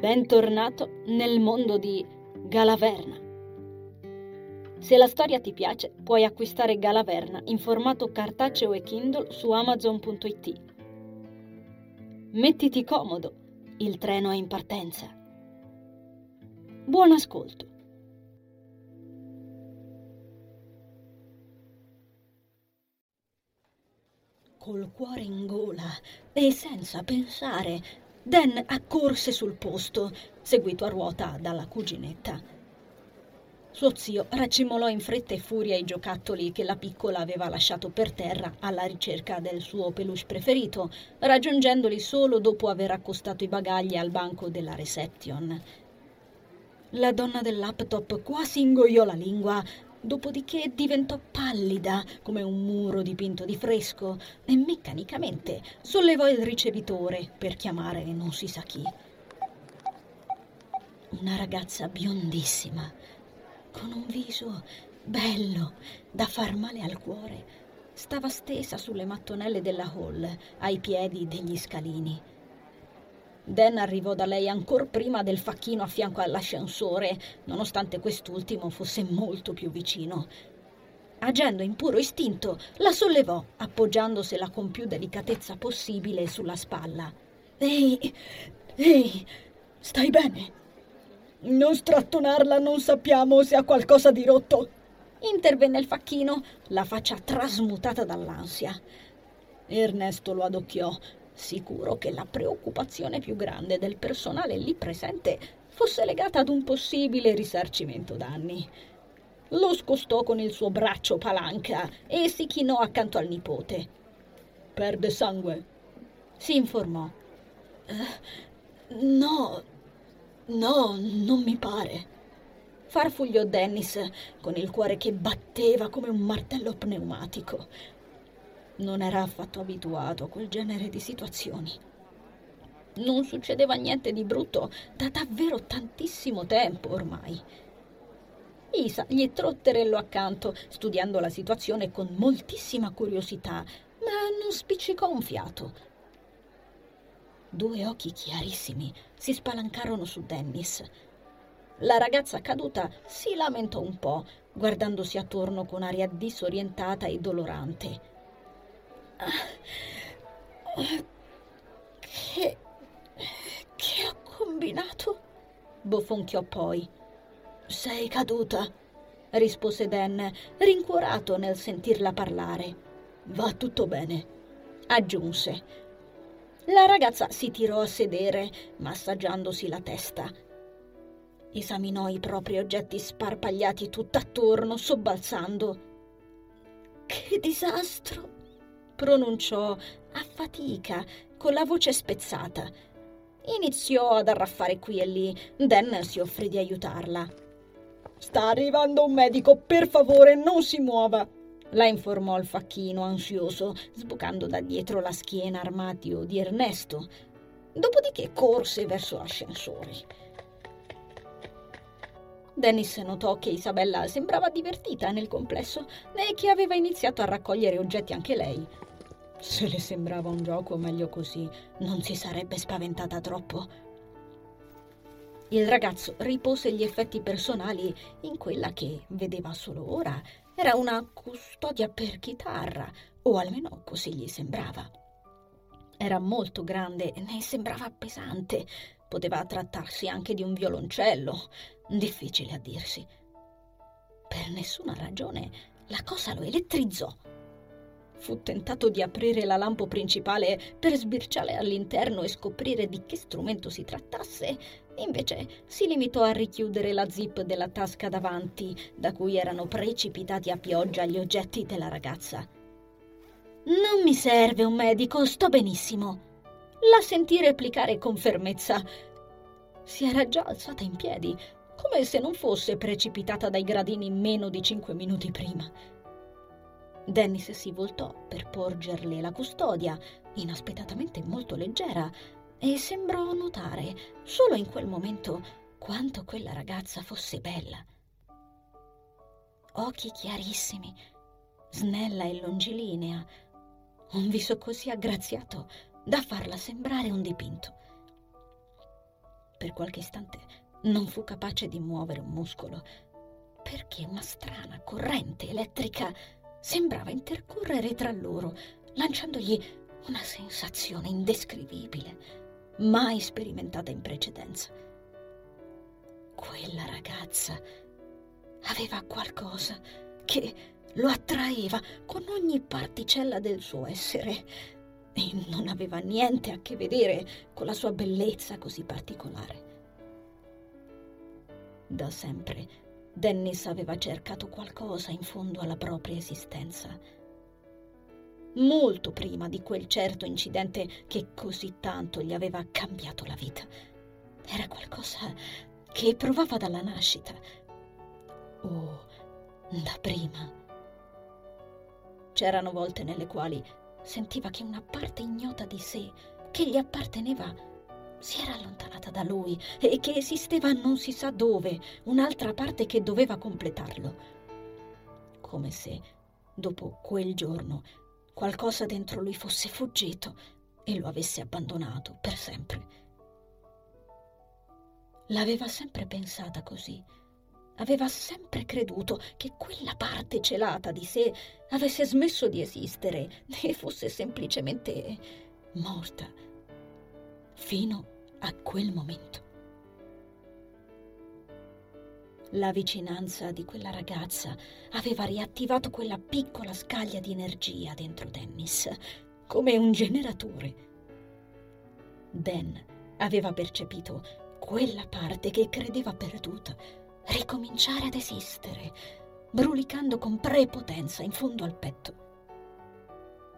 Bentornato nel mondo di Galaverna. Se la storia ti piace, puoi acquistare Galaverna in formato cartaceo e Kindle su amazon.it. Mettiti comodo, il treno è in partenza. Buon ascolto. Col cuore in gola e senza pensare, Dan accorse sul posto, seguito a ruota dalla cuginetta. Suo zio racimolò in fretta e furia i giocattoli che la piccola aveva lasciato per terra alla ricerca del suo peluche preferito, raggiungendoli solo dopo aver accostato i bagagli al banco della reception. La donna del laptop quasi ingoiò la lingua dopodiché diventò pallida come un muro dipinto di fresco e meccanicamente sollevò il ricevitore per chiamare non si sa chi. Una ragazza biondissima, con un viso bello da far male al cuore, stava stesa sulle mattonelle della hall ai piedi degli scalini. Dan arrivò da lei ancor prima del facchino a fianco all'ascensore, nonostante quest'ultimo fosse molto più vicino. Agendo in puro istinto, la sollevò, appoggiandosela con più delicatezza possibile sulla spalla. Ehi, ehi, stai bene? Non strattonarla, non sappiamo se ha qualcosa di rotto. Intervenne il facchino, la faccia trasmutata dall'ansia. Ernesto lo adocchiò, sicuro che la preoccupazione più grande del personale lì presente fosse legata ad un possibile risarcimento danni. Lo scostò con il suo braccio palanca e si chinò accanto al nipote. Perde sangue? si informò. Uh, no, no, non mi pare. Farfugliò Dennis con il cuore che batteva come un martello pneumatico. Non era affatto abituato a quel genere di situazioni. Non succedeva niente di brutto da davvero tantissimo tempo ormai. Isa gli trotterellò accanto, studiando la situazione con moltissima curiosità, ma non spiccicò un fiato. Due occhi chiarissimi si spalancarono su Dennis. La ragazza caduta si lamentò un po', guardandosi attorno con aria disorientata e dolorante. Che... che ho combinato? bofonchiò poi. Sei caduta, rispose Dan, rincuorato nel sentirla parlare. Va tutto bene, aggiunse. La ragazza si tirò a sedere, massaggiandosi la testa. Esaminò i propri oggetti sparpagliati tutt'attorno, sobbalzando. Che disastro! Pronunciò a fatica, con la voce spezzata. Iniziò ad arraffare qui e lì. Dan si offrì di aiutarla. Sta arrivando un medico, per favore, non si muova. La informò il facchino ansioso, sbucando da dietro la schiena armadio di Ernesto. Dopodiché corse verso l'ascensore. Dennis notò che Isabella sembrava divertita nel complesso e che aveva iniziato a raccogliere oggetti anche lei. Se le sembrava un gioco, meglio così, non si sarebbe spaventata troppo. Il ragazzo ripose gli effetti personali in quella che vedeva solo ora era una custodia per chitarra, o almeno così gli sembrava. Era molto grande e ne sembrava pesante. Poteva trattarsi anche di un violoncello, difficile a dirsi. Per nessuna ragione la cosa lo elettrizzò. Fu tentato di aprire la lampo principale per sbirciare all'interno e scoprire di che strumento si trattasse, invece si limitò a richiudere la zip della tasca davanti, da cui erano precipitati a pioggia gli oggetti della ragazza. Non mi serve un medico, sto benissimo. La sentì replicare con fermezza. Si era già alzata in piedi, come se non fosse precipitata dai gradini meno di cinque minuti prima. Dennis si voltò per porgerle la custodia, inaspettatamente molto leggera, e sembrò notare solo in quel momento quanto quella ragazza fosse bella. Occhi chiarissimi, snella e longilinea, un viso così aggraziato da farla sembrare un dipinto. Per qualche istante non fu capace di muovere un muscolo, perché una strana corrente elettrica sembrava intercorrere tra loro, lanciandogli una sensazione indescrivibile, mai sperimentata in precedenza. Quella ragazza aveva qualcosa che lo attraeva con ogni particella del suo essere e non aveva niente a che vedere con la sua bellezza così particolare. Da sempre Dennis aveva cercato qualcosa in fondo alla propria esistenza. Molto prima di quel certo incidente che così tanto gli aveva cambiato la vita. Era qualcosa che provava dalla nascita. O da prima. C'erano volte nelle quali sentiva che una parte ignota di sé, che gli apparteneva, si era allontanata da lui e che esisteva non si sa dove un'altra parte che doveva completarlo. Come se, dopo quel giorno, qualcosa dentro lui fosse fuggito e lo avesse abbandonato per sempre. L'aveva sempre pensata così. Aveva sempre creduto che quella parte celata di sé avesse smesso di esistere e fosse semplicemente morta fino a quel momento. La vicinanza di quella ragazza aveva riattivato quella piccola scaglia di energia dentro Dennis, come un generatore. Dan aveva percepito quella parte che credeva perduta ricominciare ad esistere, brulicando con prepotenza in fondo al petto.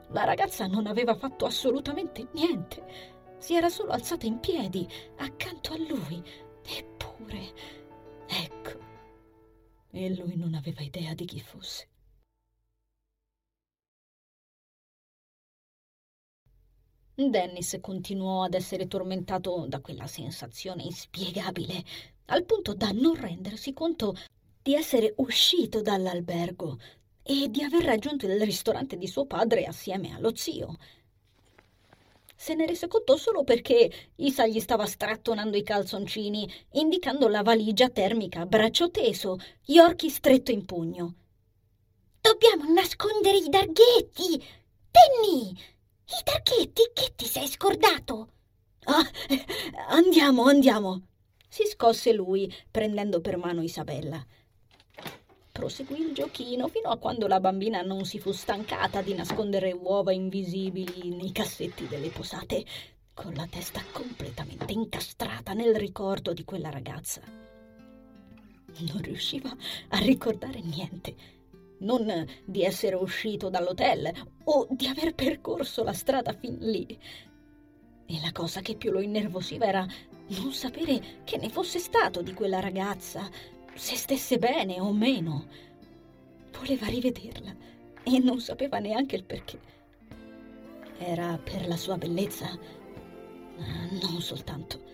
La ragazza non aveva fatto assolutamente niente si era solo alzata in piedi accanto a lui. Eppure, ecco, e lui non aveva idea di chi fosse. Dennis continuò ad essere tormentato da quella sensazione inspiegabile, al punto da non rendersi conto di essere uscito dall'albergo e di aver raggiunto il ristorante di suo padre assieme allo zio se ne rese conto solo perché Isa gli stava strattonando i calzoncini, indicando la valigia termica braccio teso, gli occhi stretto in pugno. Dobbiamo nascondere i darghetti! Penny! I darghetti che ti sei scordato? Ah, andiamo, andiamo! Si scosse lui, prendendo per mano Isabella. Proseguì il giochino fino a quando la bambina non si fu stancata di nascondere uova invisibili nei cassetti delle posate, con la testa completamente incastrata nel ricordo di quella ragazza. Non riusciva a ricordare niente, non di essere uscito dall'hotel o di aver percorso la strada fin lì. E la cosa che più lo innervosiva era non sapere che ne fosse stato di quella ragazza, se stesse bene o meno. Voleva rivederla e non sapeva neanche il perché. Era per la sua bellezza? Non soltanto.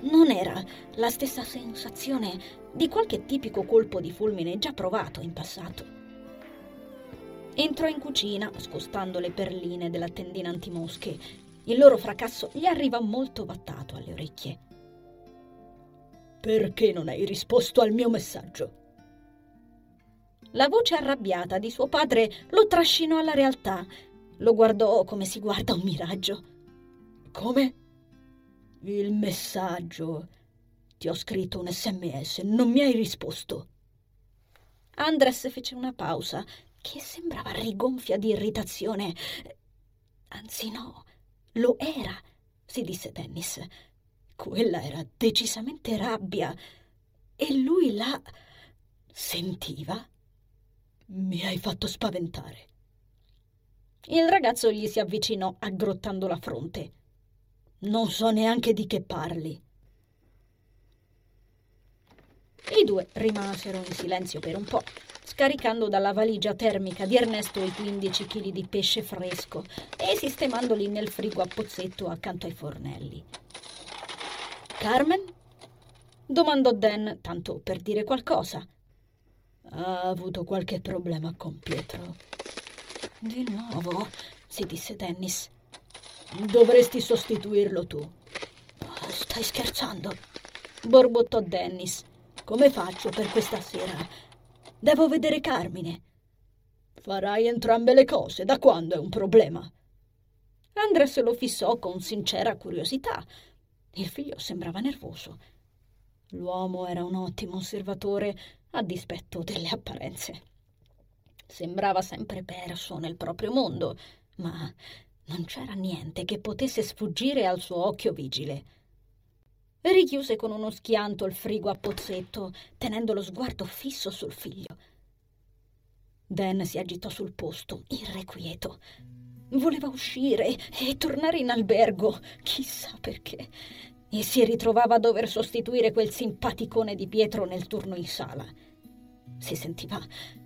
Non era la stessa sensazione di qualche tipico colpo di fulmine già provato in passato. Entrò in cucina, scostando le perline della tendina antimosche. Il loro fracasso gli arriva molto vattato alle orecchie. Perché non hai risposto al mio messaggio? La voce arrabbiata di suo padre lo trascinò alla realtà. Lo guardò come si guarda un miraggio. Come? Il messaggio. Ti ho scritto un sms, non mi hai risposto. Andres fece una pausa che sembrava rigonfia di irritazione. Anzi no, lo era, si disse Dennis. Quella era decisamente rabbia e lui la sentiva. Mi hai fatto spaventare. Il ragazzo gli si avvicinò aggrottando la fronte. Non so neanche di che parli. I due rimasero in silenzio per un po', scaricando dalla valigia termica di Ernesto i 15 kg di pesce fresco e sistemandoli nel frigo a pozzetto accanto ai fornelli. Carmen? domandò Dan, tanto per dire qualcosa. Ha avuto qualche problema con Pietro. Di nuovo, si disse Dennis. Dovresti sostituirlo tu. Sta Stai scherzando? borbottò Dennis. Come faccio per questa sera? Devo vedere Carmine. Farai entrambe le cose. Da quando è un problema? Andres lo fissò con sincera curiosità. Il figlio sembrava nervoso. L'uomo era un ottimo osservatore a dispetto delle apparenze. Sembrava sempre perso nel proprio mondo, ma non c'era niente che potesse sfuggire al suo occhio vigile. Richiuse con uno schianto il frigo a pozzetto, tenendo lo sguardo fisso sul figlio. Dan si agitò sul posto, irrequieto. Voleva uscire e tornare in albergo, chissà perché, e si ritrovava a dover sostituire quel simpaticone di Pietro nel turno in sala. Si sentiva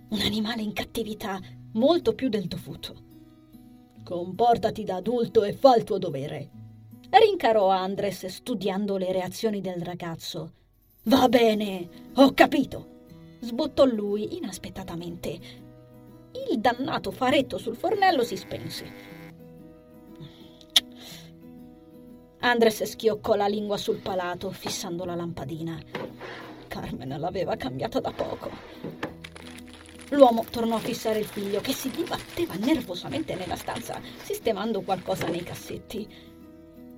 un animale in cattività molto più del dovuto. Comportati da adulto e fa il tuo dovere. Rincarò Andres studiando le reazioni del ragazzo. Va bene, ho capito. Sbottò lui inaspettatamente. Il dannato faretto sul fornello si spense. Andres schioccò la lingua sul palato, fissando la lampadina. Carmen l'aveva cambiata da poco. L'uomo tornò a fissare il figlio che si dibatteva nervosamente nella stanza, sistemando qualcosa nei cassetti.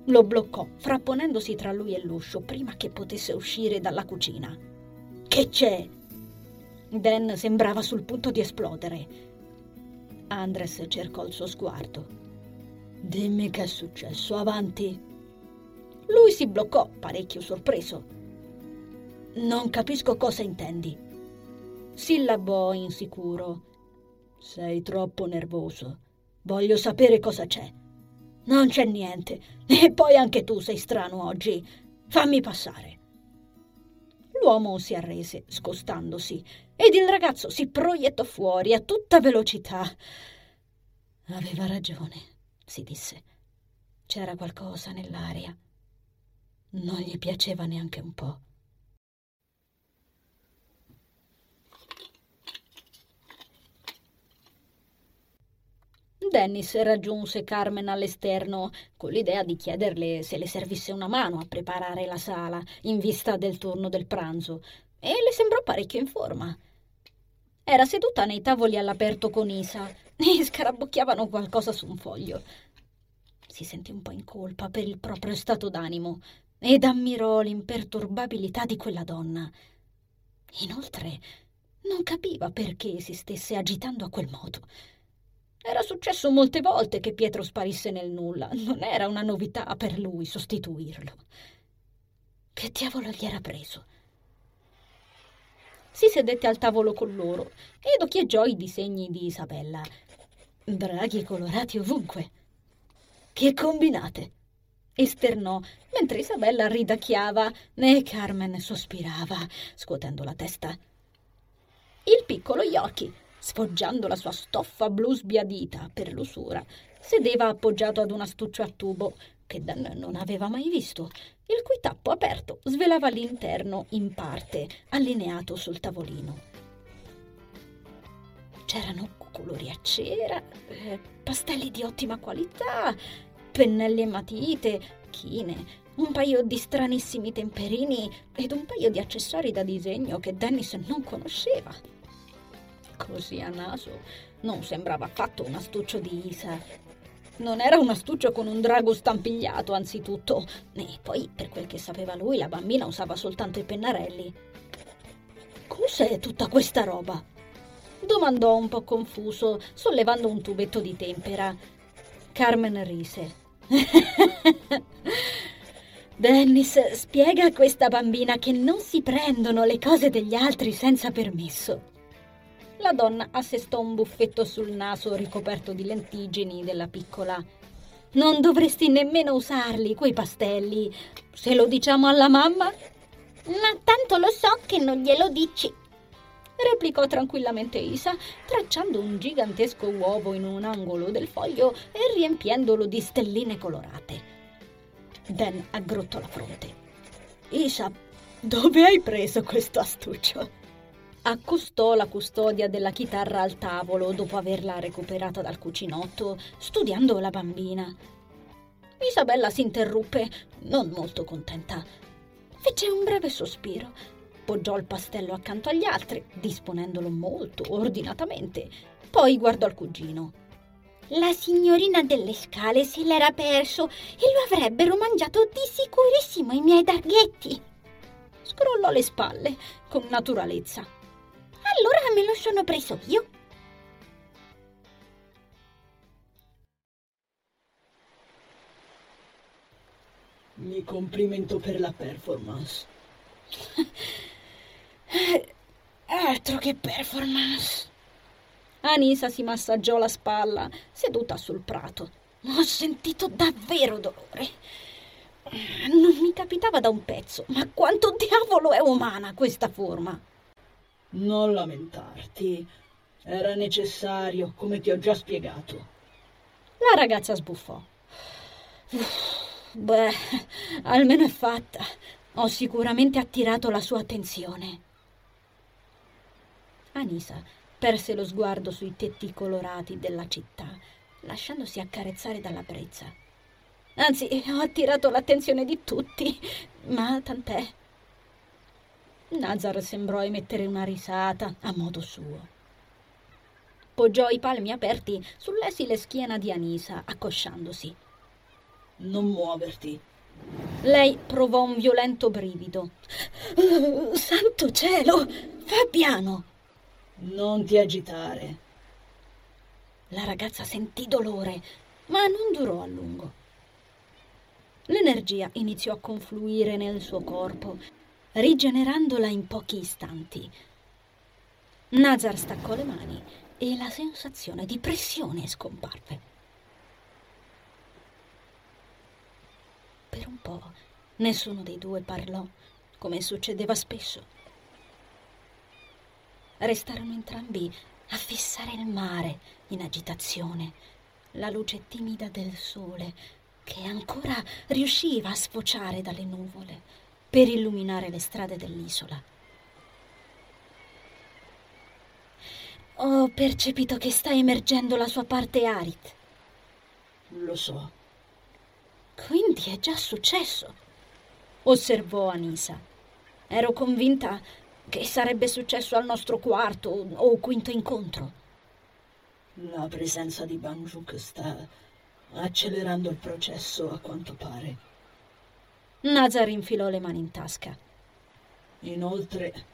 Lo bloccò, frapponendosi tra lui e l'uscio prima che potesse uscire dalla cucina. Che c'è? Dan sembrava sul punto di esplodere. Andres cercò il suo sguardo. Dimmi che è successo, avanti. Lui si bloccò, parecchio sorpreso. Non capisco cosa intendi sillabò insicuro. Sei troppo nervoso. Voglio sapere cosa c'è. Non c'è niente. E poi anche tu sei strano oggi. Fammi passare. L'uomo si arrese, scostandosi, ed il ragazzo si proiettò fuori a tutta velocità. Aveva ragione, si disse. C'era qualcosa nell'aria. Non gli piaceva neanche un po'. Dennis raggiunse Carmen all'esterno con l'idea di chiederle se le servisse una mano a preparare la sala in vista del turno del pranzo e le sembrò parecchio in forma. Era seduta nei tavoli all'aperto con Isa e scarabocchiavano qualcosa su un foglio. Si sentì un po' in colpa per il proprio stato d'animo ed ammirò l'imperturbabilità di quella donna. Inoltre, non capiva perché si stesse agitando a quel modo. Era successo molte volte che Pietro sparisse nel nulla. Non era una novità per lui sostituirlo. Che diavolo gli era preso? Si sedette al tavolo con loro ed occhieggiò i disegni di Isabella. Draghi colorati ovunque. Che combinate! esternò, mentre Isabella ridacchiava e Carmen sospirava, scuotendo la testa. Il piccolo Yoki sfoggiando la sua stoffa blu sbiadita per l'usura, sedeva appoggiato ad un astuccio a tubo che Dan non aveva mai visto, il cui tappo aperto svelava l'interno in parte, allineato sul tavolino. C'erano colori a cera, eh, pastelli di ottima qualità, pennelli e matite, chine, un paio di stranissimi temperini ed un paio di accessori da disegno che Dennis non conosceva. Così a naso non sembrava affatto un astuccio di Isa. Non era un astuccio con un drago stampigliato, anzitutto. E poi, per quel che sapeva lui, la bambina usava soltanto i pennarelli. Cos'è tutta questa roba? domandò un po' confuso, sollevando un tubetto di tempera. Carmen rise. Dennis, spiega a questa bambina che non si prendono le cose degli altri senza permesso. La donna assestò un buffetto sul naso ricoperto di lentigini della piccola. Non dovresti nemmeno usarli, quei pastelli. Se lo diciamo alla mamma? Ma tanto lo so che non glielo dici, replicò tranquillamente Isa, tracciando un gigantesco uovo in un angolo del foglio e riempiendolo di stelline colorate. Dan aggrottò la fronte. Isa, dove hai preso questo astuccio? Accostò la custodia della chitarra al tavolo dopo averla recuperata dal cucinotto, studiando la bambina. Isabella si interruppe, non molto contenta. Fece un breve sospiro, poggiò il pastello accanto agli altri, disponendolo molto ordinatamente, poi guardò il cugino. La signorina delle scale se l'era perso e lo avrebbero mangiato di sicurissimo i miei darghetti. Scrollò le spalle con naturalezza. Allora me lo sono preso io. Mi complimento per la performance. Altro che performance. Anisa si massaggiò la spalla, seduta sul prato. Ho sentito davvero dolore. Non mi capitava da un pezzo, ma quanto diavolo è umana questa forma? Non lamentarti. Era necessario, come ti ho già spiegato. La ragazza sbuffò. Beh, almeno è fatta. Ho sicuramente attirato la sua attenzione. Anisa perse lo sguardo sui tetti colorati della città, lasciandosi accarezzare dalla brezza. Anzi, ho attirato l'attenzione di tutti, ma tant'è. Nazar sembrò emettere una risata a modo suo. Poggiò i palmi aperti sull'esile schiena di Anisa, accosciandosi. Non muoverti. Lei provò un violento brivido. Uh, santo cielo! Fa piano! Non ti agitare. La ragazza sentì dolore, ma non durò a lungo. L'energia iniziò a confluire nel suo corpo, rigenerandola in pochi istanti. Nazar staccò le mani e la sensazione di pressione scomparve. Per un po' nessuno dei due parlò, come succedeva spesso. Restarono entrambi a fissare il mare in agitazione, la luce timida del sole che ancora riusciva a sfociare dalle nuvole per illuminare le strade dell'isola. Ho percepito che sta emergendo la sua parte Arit. Lo so. Quindi è già successo, osservò Anisa. Ero convinta che sarebbe successo al nostro quarto o quinto incontro. La presenza di Banjuk sta accelerando il processo, a quanto pare. Nazar infilò le mani in tasca. Inoltre,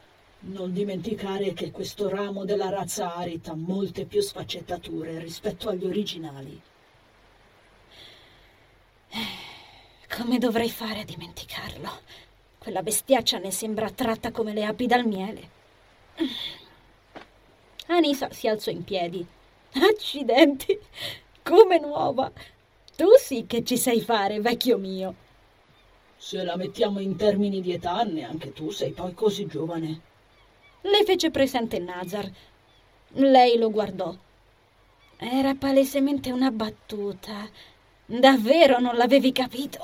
non dimenticare che questo ramo della razza Arit ha molte più sfaccettature rispetto agli originali. Come dovrei fare a dimenticarlo? Quella bestiaccia ne sembra tratta come le api dal miele. Anisa si alzò in piedi. Accidenti! Come nuova! Tu sì che ci sai fare, vecchio mio. Se la mettiamo in termini di età, neanche tu sei poi così giovane. Le fece presente Nazar. Lei lo guardò. Era palesemente una battuta. Davvero non l'avevi capito?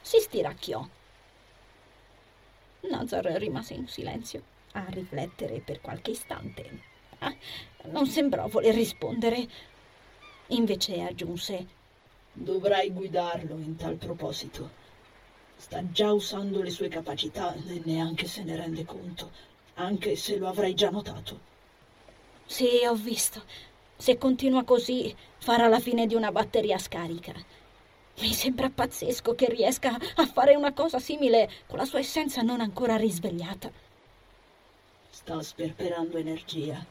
Si stiracchiò. Nazar rimase in silenzio a riflettere per qualche istante. Ah, non sembrò voler rispondere. Invece aggiunse: Dovrai guidarlo in tal proposito. Sta già usando le sue capacità e neanche se ne rende conto, anche se lo avrai già notato. Sì, ho visto. Se continua così, farà la fine di una batteria scarica. Mi sembra pazzesco che riesca a fare una cosa simile con la sua essenza non ancora risvegliata. Sta sperperando energia.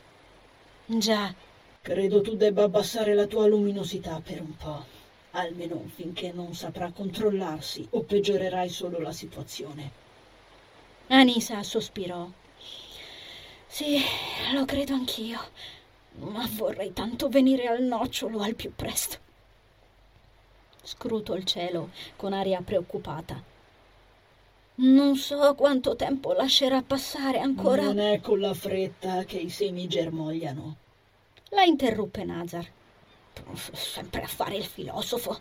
Già. Credo tu debba abbassare la tua luminosità per un po', almeno finché non saprà controllarsi o peggiorerai solo la situazione. Anisa sospirò. Sì, lo credo anch'io ma vorrei tanto venire al nocciolo al più presto. Scruto il cielo con aria preoccupata. Non so quanto tempo lascerà passare ancora. Non è con la fretta che i semi germogliano. La interruppe Nazar. Sempre a fare il filosofo.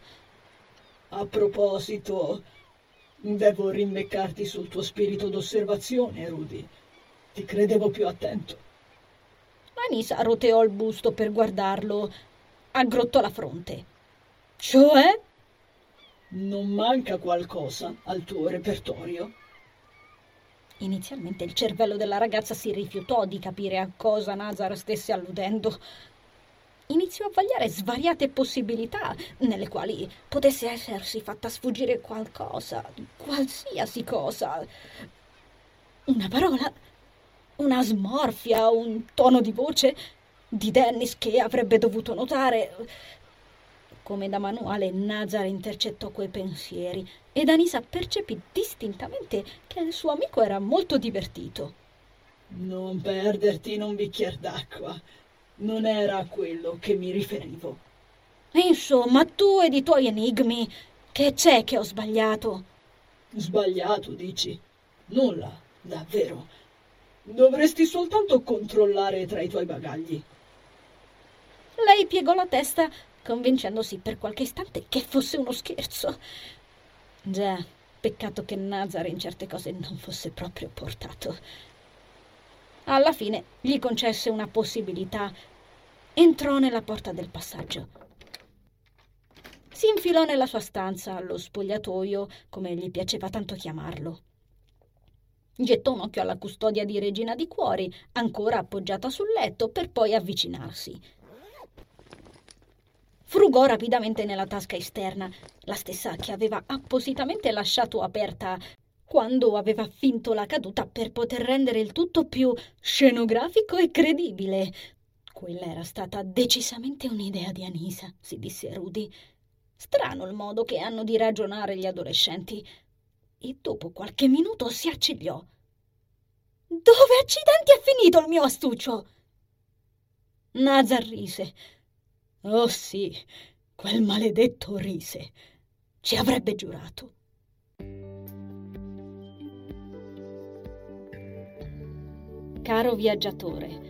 A proposito, devo rimbeccarti sul tuo spirito d'osservazione, Rudy. Ti credevo più attento. Anisa roteò il busto per guardarlo, aggrottò la fronte. Cioè? Non manca qualcosa al tuo repertorio? Inizialmente il cervello della ragazza si rifiutò di capire a cosa Nazar stesse alludendo. Iniziò a vagliare svariate possibilità nelle quali potesse essersi fatta sfuggire qualcosa, qualsiasi cosa. Una parola, una smorfia, un tono di voce di Dennis che avrebbe dovuto notare. Come da manuale, Nazar intercettò quei pensieri ed Anisa percepì distintamente che il suo amico era molto divertito. Non perderti in un bicchiere d'acqua. Non era a quello che mi riferivo. Insomma, tu ed i tuoi enigmi, che c'è che ho sbagliato? Sbagliato, dici? Nulla, davvero. Dovresti soltanto controllare tra i tuoi bagagli. Lei piegò la testa convincendosi per qualche istante che fosse uno scherzo. Già, peccato che Nazar in certe cose non fosse proprio portato. Alla fine gli concesse una possibilità. Entrò nella porta del passaggio. Si infilò nella sua stanza, allo spogliatoio, come gli piaceva tanto chiamarlo. Gettò un occhio alla custodia di Regina di Cuori, ancora appoggiata sul letto, per poi avvicinarsi. Frugò rapidamente nella tasca esterna, la stessa che aveva appositamente lasciato aperta quando aveva finto la caduta per poter rendere il tutto più scenografico e credibile. Quella era stata decisamente un'idea di Anisa, si disse Rudy. Strano il modo che hanno di ragionare gli adolescenti. E dopo qualche minuto si accigliò. Dove accidenti è finito il mio astuccio? Nazar rise Oh sì, quel maledetto rise. Ci avrebbe giurato. Caro viaggiatore,